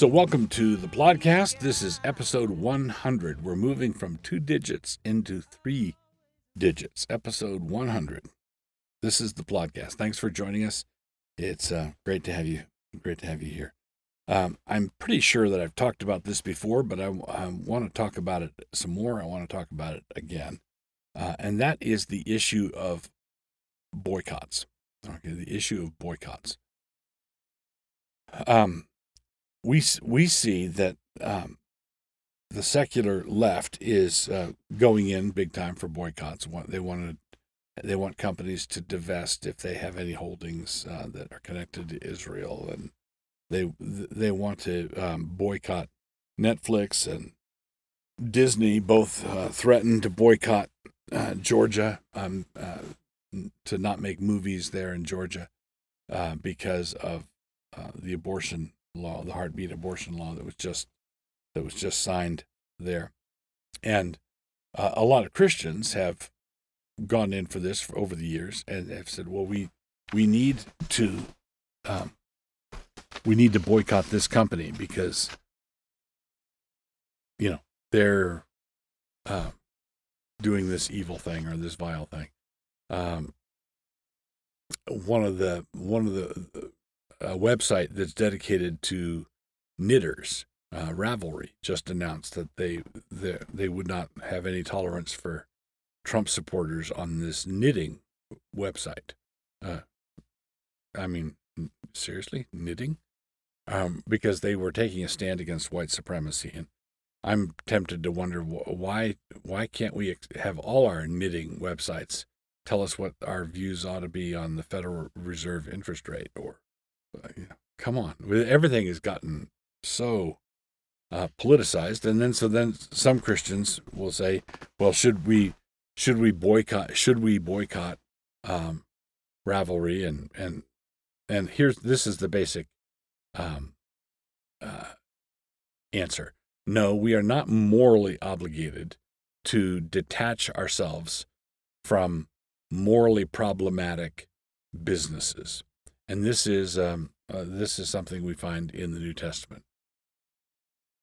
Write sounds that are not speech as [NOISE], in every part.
So, welcome to the Plodcast. This is episode 100. We're moving from two digits into three digits. Episode 100. This is the Plodcast. Thanks for joining us. It's uh, great to have you. Great to have you here. Um, I'm pretty sure that I've talked about this before, but I, I want to talk about it some more. I want to talk about it again, uh, and that is the issue of boycotts. Okay, the issue of boycotts. Um, we we see that um, the secular left is uh, going in big time for boycotts. They want to, they want companies to divest if they have any holdings uh, that are connected to Israel, and they they want to um, boycott Netflix and Disney. Both uh, threatened to boycott uh, Georgia um, uh, to not make movies there in Georgia uh, because of the abortion law, the heartbeat abortion law that was just that was just signed there, and uh, a lot of Christians have gone in for this for over the years and have said, well, we we need to um, we need to boycott this company because you know they're uh, doing this evil thing or this vile thing. Um, one of the one of the a website that's dedicated to knitters. Uh, Ravelry just announced that they, they they would not have any tolerance for Trump supporters on this knitting website. Uh, I mean, seriously, knitting? Um, because they were taking a stand against white supremacy, and I'm tempted to wonder why why can't we have all our knitting websites tell us what our views ought to be on the Federal Reserve interest rate or come on, everything has gotten so uh, politicized, and then so then some Christians will say, well, should we should we boycott should we boycott um, Ravelry and and and here's this is the basic um, uh, answer. No, we are not morally obligated to detach ourselves from morally problematic businesses and this is um, uh, this is something we find in the New Testament.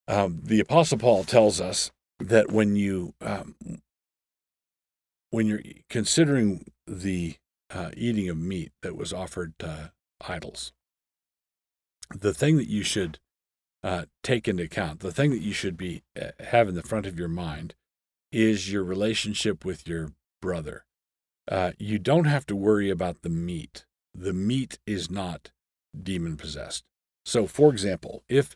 Um, the Apostle Paul tells us that when you um, when you're considering the uh, eating of meat that was offered to idols, the thing that you should uh, take into account, the thing that you should be uh, have in the front of your mind, is your relationship with your brother. Uh, you don't have to worry about the meat the meat is not demon possessed. So, for example, if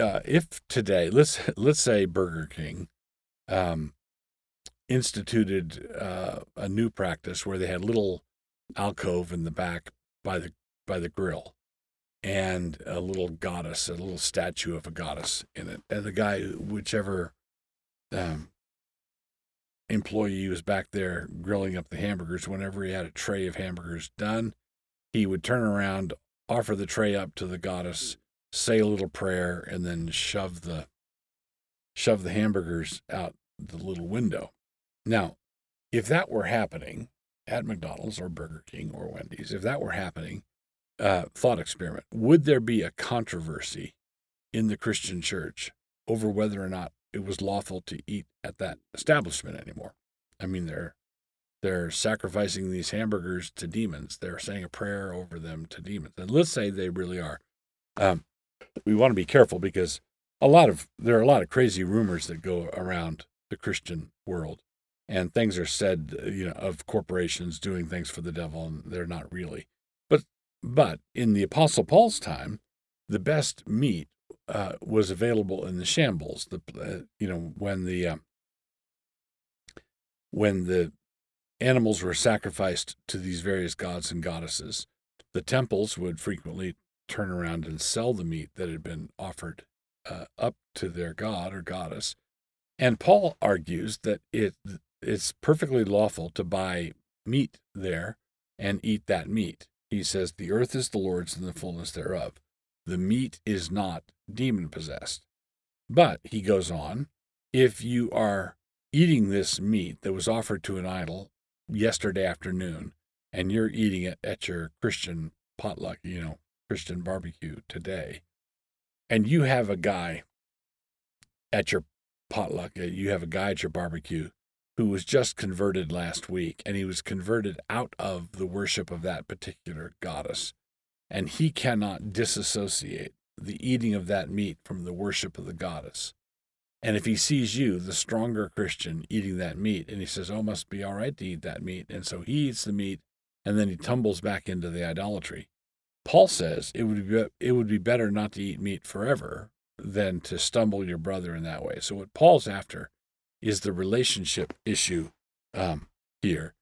uh, if today let's [LAUGHS] let's say Burger King um, instituted uh, a new practice where they had a little alcove in the back by the by the grill and a little goddess, a little statue of a goddess in it, and the guy, whichever um, employee was back there grilling up the hamburgers, whenever he had a tray of hamburgers done, he would turn around, offer the tray up to the goddess, say a little prayer, and then shove the shove the hamburgers out the little window. Now, if that were happening at McDonald's or Burger King or Wendy's, if that were happening, uh, thought experiment, would there be a controversy in the Christian church over whether or not it was lawful to eat at that establishment anymore? I mean, there they're sacrificing these hamburgers to demons. They're saying a prayer over them to demons. And let's say they really are. Um, we want to be careful because a lot of there are a lot of crazy rumors that go around the Christian world, and things are said, you know, of corporations doing things for the devil, and they're not really. But but in the Apostle Paul's time, the best meat uh, was available in the shambles. The uh, you know when the uh, when the animals were sacrificed to these various gods and goddesses. The temples would frequently turn around and sell the meat that had been offered uh, up to their god or goddess. And Paul argues that it it's perfectly lawful to buy meat there and eat that meat. He says, The earth is the Lord's and the fullness thereof. The meat is not demon possessed. But, he goes on, if you are eating this meat that was offered to an idol yesterday afternoon and you're eating it at your Christian potluck, you know, Christian barbecue today, and you have a guy at your potluck, uh, you have a guy at your barbecue who was just converted last week, and he was converted out of the worship of that particular goddess. And he cannot disassociate the eating of that meat from the worship of the goddess. And if he sees you, the stronger Christian, eating that meat, and he says, Oh, must be all right to eat that meat. And so he eats the meat and then he tumbles back into the idolatry. Paul says it would be, it would be better not to eat meat forever than to stumble your brother in that way. So, what Paul's after is the relationship issue um, here.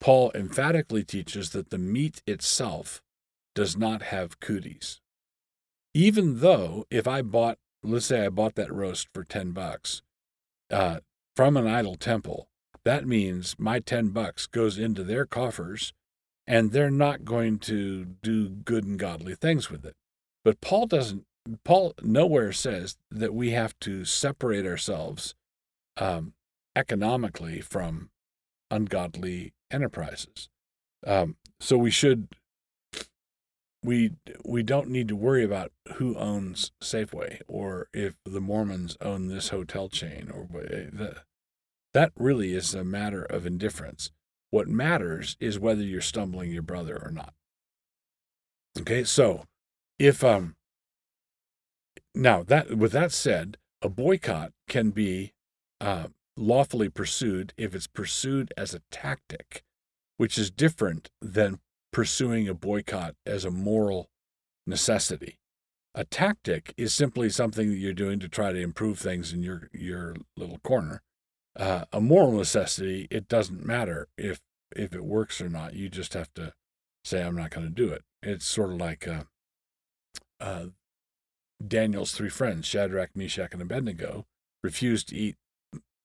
Paul emphatically teaches that the meat itself does not have cooties. Even though if I bought, let's say I bought that roast for 10 bucks uh, from an idol temple, that means my 10 bucks goes into their coffers and they're not going to do good and godly things with it. But Paul doesn't, Paul nowhere says that we have to separate ourselves um, economically from ungodly enterprises. Um, so we should we we don't need to worry about who owns Safeway or if the Mormons own this hotel chain or the, that really is a matter of indifference. What matters is whether you're stumbling your brother or not. Okay, so if um now that with that said, a boycott can be uh, lawfully pursued if it's pursued as a tactic, which is different than pursuing a boycott as a moral necessity. A tactic is simply something that you're doing to try to improve things in your your little corner. Uh, a moral necessity, it doesn't matter if if it works or not. You just have to say, "I'm not going to do it." It's sort of like uh, uh, Daniel's three friends, Shadrach, Meshach, and Abednego, refused to eat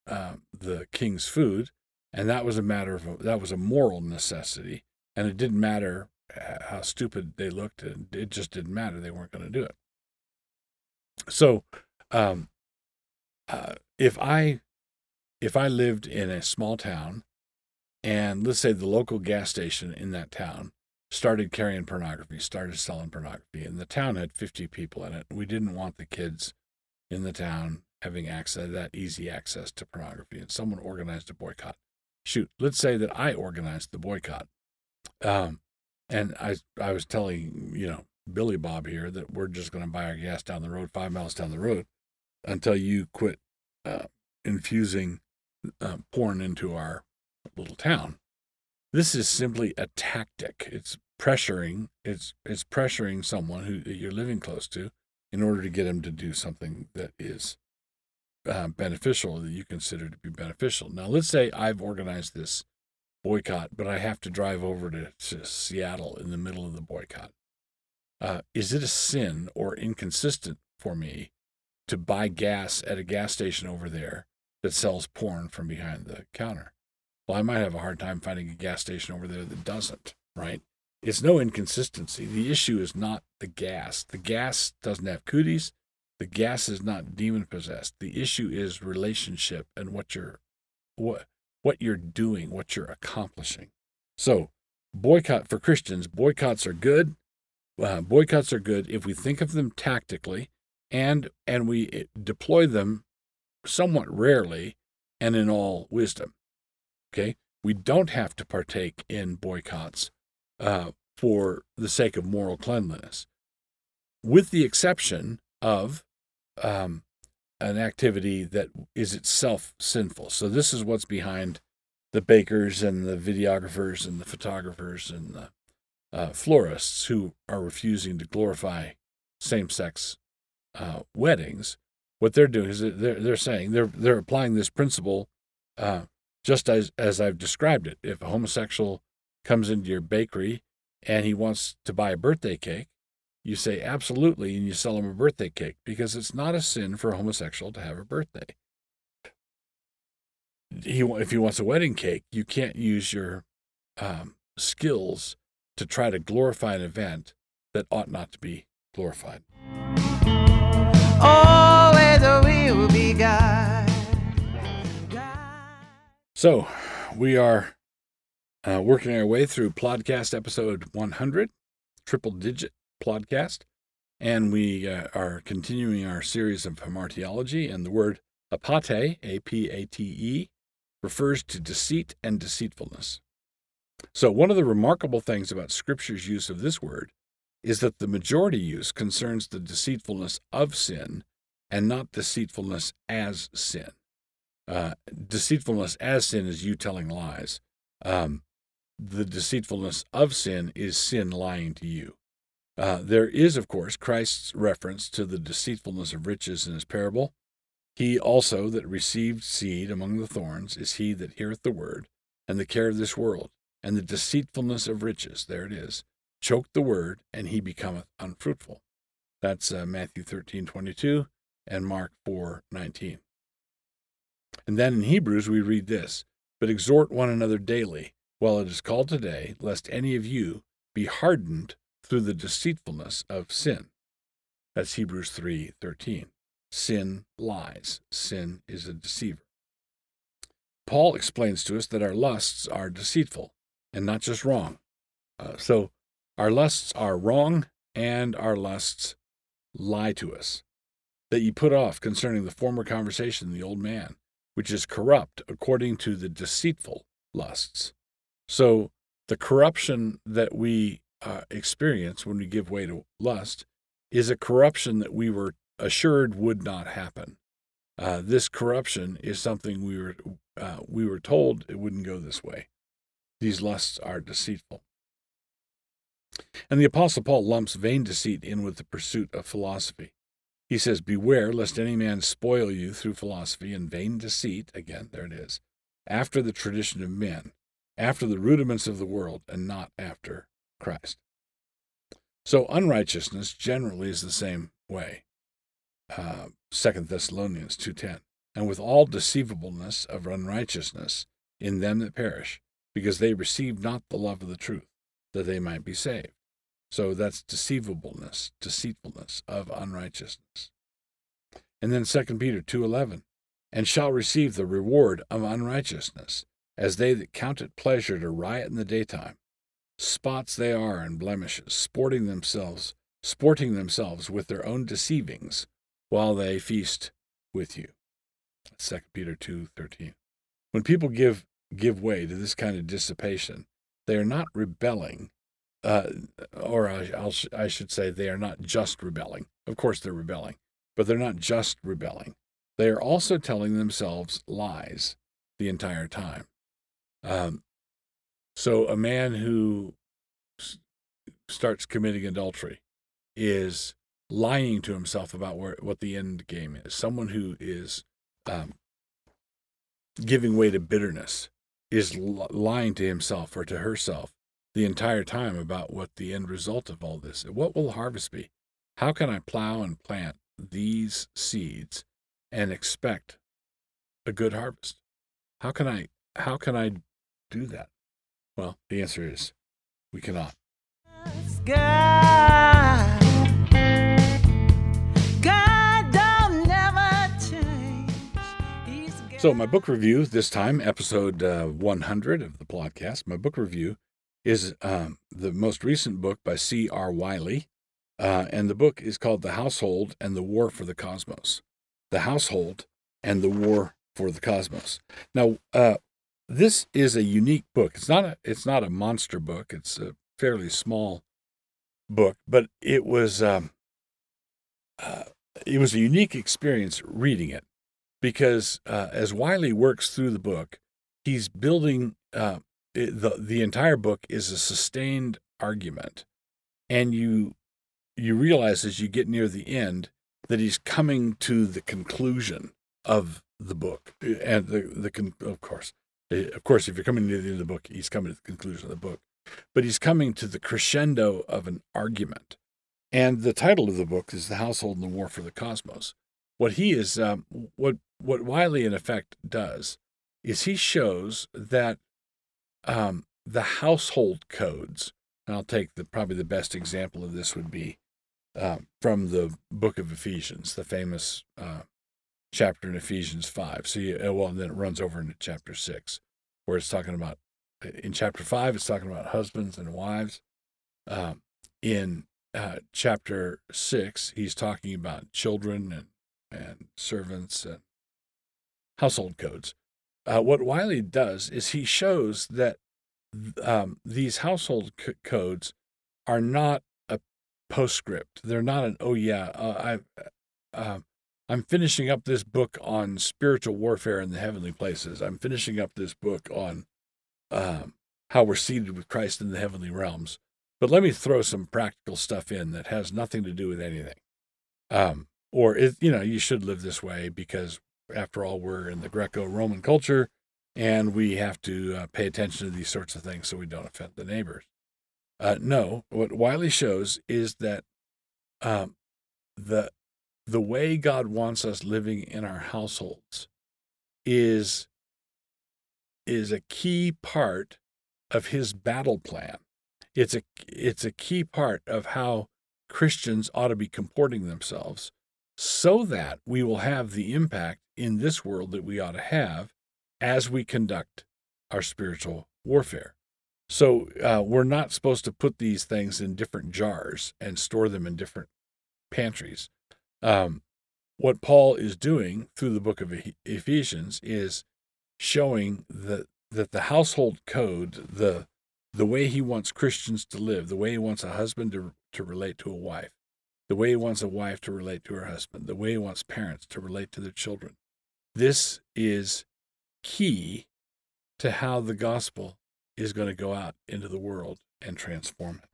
uh, the king's food, and that was a matter of that was a moral necessity, and it didn't matter how stupid they looked, it just didn't matter. They weren't going to do it. So, um, uh, if I if I lived in a small town, and let's say the local gas station in that town started carrying pornography, started selling pornography, and the town had 50 people in it. We didn't want the kids in the town having access that easy access to pornography and someone organized a boycott shoot let's say that i organized the boycott um, and i i was telling you know billy bob here that we're just going to buy our gas down the road five miles down the road until you quit uh, infusing uh, porn into our little town this is simply a tactic it's pressuring it's it's pressuring someone who you're living close to in order to get him to do something that is uh, beneficial that you consider to be beneficial. Now, let's say I've organized this boycott, but I have to drive over to, to Seattle in the middle of the boycott. Uh, is it a sin or inconsistent for me to buy gas at a gas station over there that sells porn from behind the counter? Well, I might have a hard time finding a gas station over there that doesn't, right? It's no inconsistency. The issue is not the gas. The gas doesn't have cooties. The gas is not demon possessed. The issue is relationship and what you're what what you're doing, what you're accomplishing. So, boycott for Christians, boycotts are good. Uh, boycotts are good if we think of them tactically and and we eh, deploy them somewhat rarely and in all wisdom. Okay? We don't have to partake in boycotts uh, for the sake of moral cleanliness, with the exception of um, an activity that is itself sinful. So this is what's behind the bakers and the videographers and the photographers and the uh, florists who are refusing to glorify same-sex uh, weddings. What they're doing is they're they're saying they're they're applying this principle uh, just as as I've described it. If a homosexual comes into your bakery and he wants to buy a birthday cake, you say absolutely and you sell him a birthday cake because it's not a sin for a homosexual to have a birthday. He, if he wants a wedding cake, you can't use your um, skills to try to glorify an event that ought not to be glorified. Always will be God. So, we are uh, working our way through Plodcast episode 100, triple digit Plodcast. and we uh, are continuing our series of hamartiology. And the word apate, A P A T E, refers to deceit and deceitfulness. So, one of the remarkable things about Scripture's use of this word is that the majority use concerns the deceitfulness of sin and not deceitfulness as sin. Uh, deceitfulness as sin is you telling lies. Um, the deceitfulness of sin is sin lying to you. Uh, there is, of course, Christ's reference to the deceitfulness of riches in his parable. He also that received seed among the thorns is he that heareth the word, and the care of this world, and the deceitfulness of riches, there it is, choke the word, and he becometh unfruitful. That's uh, Matthew 13, 22 and Mark 4, 19. And then in Hebrews we read this, But exhort one another daily, while it is called today, lest any of you be hardened through the deceitfulness of sin. That's Hebrews 3:13. Sin lies. Sin is a deceiver. Paul explains to us that our lusts are deceitful and not just wrong. Uh, so our lusts are wrong and our lusts lie to us. That ye put off concerning the former conversation the old man, which is corrupt according to the deceitful lusts. So the corruption that we uh, experience when we give way to lust is a corruption that we were assured would not happen. Uh, this corruption is something we were uh, we were told it wouldn't go this way. These lusts are deceitful. And the Apostle Paul lumps vain deceit in with the pursuit of philosophy. He says, Beware lest any man spoil you through philosophy and vain deceit, again, there it is, after the tradition of men, after the rudiments of the world, and not after Christ. So unrighteousness generally is the same way. Uh, 2 Thessalonians 2.10 And with all deceivableness of unrighteousness in them that perish, because they receive not the love of the truth, that they might be saved. So that's deceivableness, deceitfulness of unrighteousness. And then 2 Peter 2.11 And shall receive the reward of unrighteousness, as they that count it pleasure to riot in the daytime, Spots they are and blemishes, sporting themselves, sporting themselves with their own deceivings, while they feast with you. 2 Peter two thirteen. When people give give way to this kind of dissipation, they are not rebelling, uh, or I, I'll, I should say, they are not just rebelling. Of course, they're rebelling, but they're not just rebelling. They are also telling themselves lies the entire time. Um, so a man who starts committing adultery is lying to himself about where, what the end game is. Someone who is um, giving way to bitterness is lying to himself or to herself the entire time about what the end result of all this. What will the harvest be? How can I plow and plant these seeds and expect a good harvest? How can I how can I do that? Well, the answer is we cannot. So, my book review this time, episode uh, 100 of the Plodcast, my book review is um, the most recent book by C.R. Wiley. Uh, and the book is called The Household and the War for the Cosmos. The Household and the War for the Cosmos. Now, uh, this is a unique book. It's not a it's not a monster book. It's a fairly small book, but it was um, uh, it was a unique experience reading it because uh, as Wiley works through the book, he's building uh, the the entire book is a sustained argument, and you you realize as you get near the end that he's coming to the conclusion of the book and the the of course Eh, of course, if you're coming to the end of the book, he's coming to the conclusion of the book, but he's coming to the crescendo of an argument. And the title of the book is "The Household and the War for the Cosmos." What he is, um, what what Wiley in effect does, is he shows that um, the household codes. And I'll take the probably the best example of this would be uh, from the book of Ephesians, the famous uh, chapter in Ephesians 5. So, you, uh, well, and then it runs over into chapter 6, where it's talking about, uh, in chapter 5, it's talking about husbands and wives. Um, in uh, chapter six, he's talking about children and and servants and household codes. Uh, what Wiley does is he shows that um, these household c- codes are not a postscript. They're not an oh yeah uh, I uh, I'm finishing up this book on spiritual warfare in the heavenly places. I'm finishing up this book on um, how we're seated with Christ in the heavenly realms. But let me throw some practical stuff in that has nothing to do with anything. Um, or it, you know, you should live this way because after all, we're in the Greco-Roman culture, and we have to uh, pay attention to these sorts of things so we don't offend the neighbors. Uh, no, what Wiley shows is that um, the the way God wants us living in our households is is a key part of his battle plan. It's a it's a key part of how Christians ought to be comporting themselves so that we will have the impact in this world that we ought to have as we conduct our spiritual warfare. So uh, we're not supposed to put these things in different jars and store them in different pantries. Um, what Paul is doing through the book of Ephesians is showing that that the household code, the the way he wants Christians to live, the way he wants a husband to, to relate to a wife, the way he wants a wife to relate to her husband, the way he wants parents to relate to their children. This is key to how the gospel is going to go out into the world and transform it.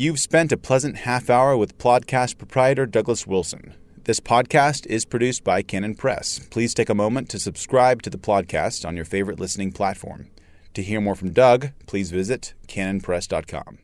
You've spent a pleasant half hour with Plodcast proprietor Douglas Wilson. This Plodcast is produced by Canon Press. Please take a moment to subscribe to the Plodcast on your favorite listening platform. To hear more from Doug, please visit canonpress.com.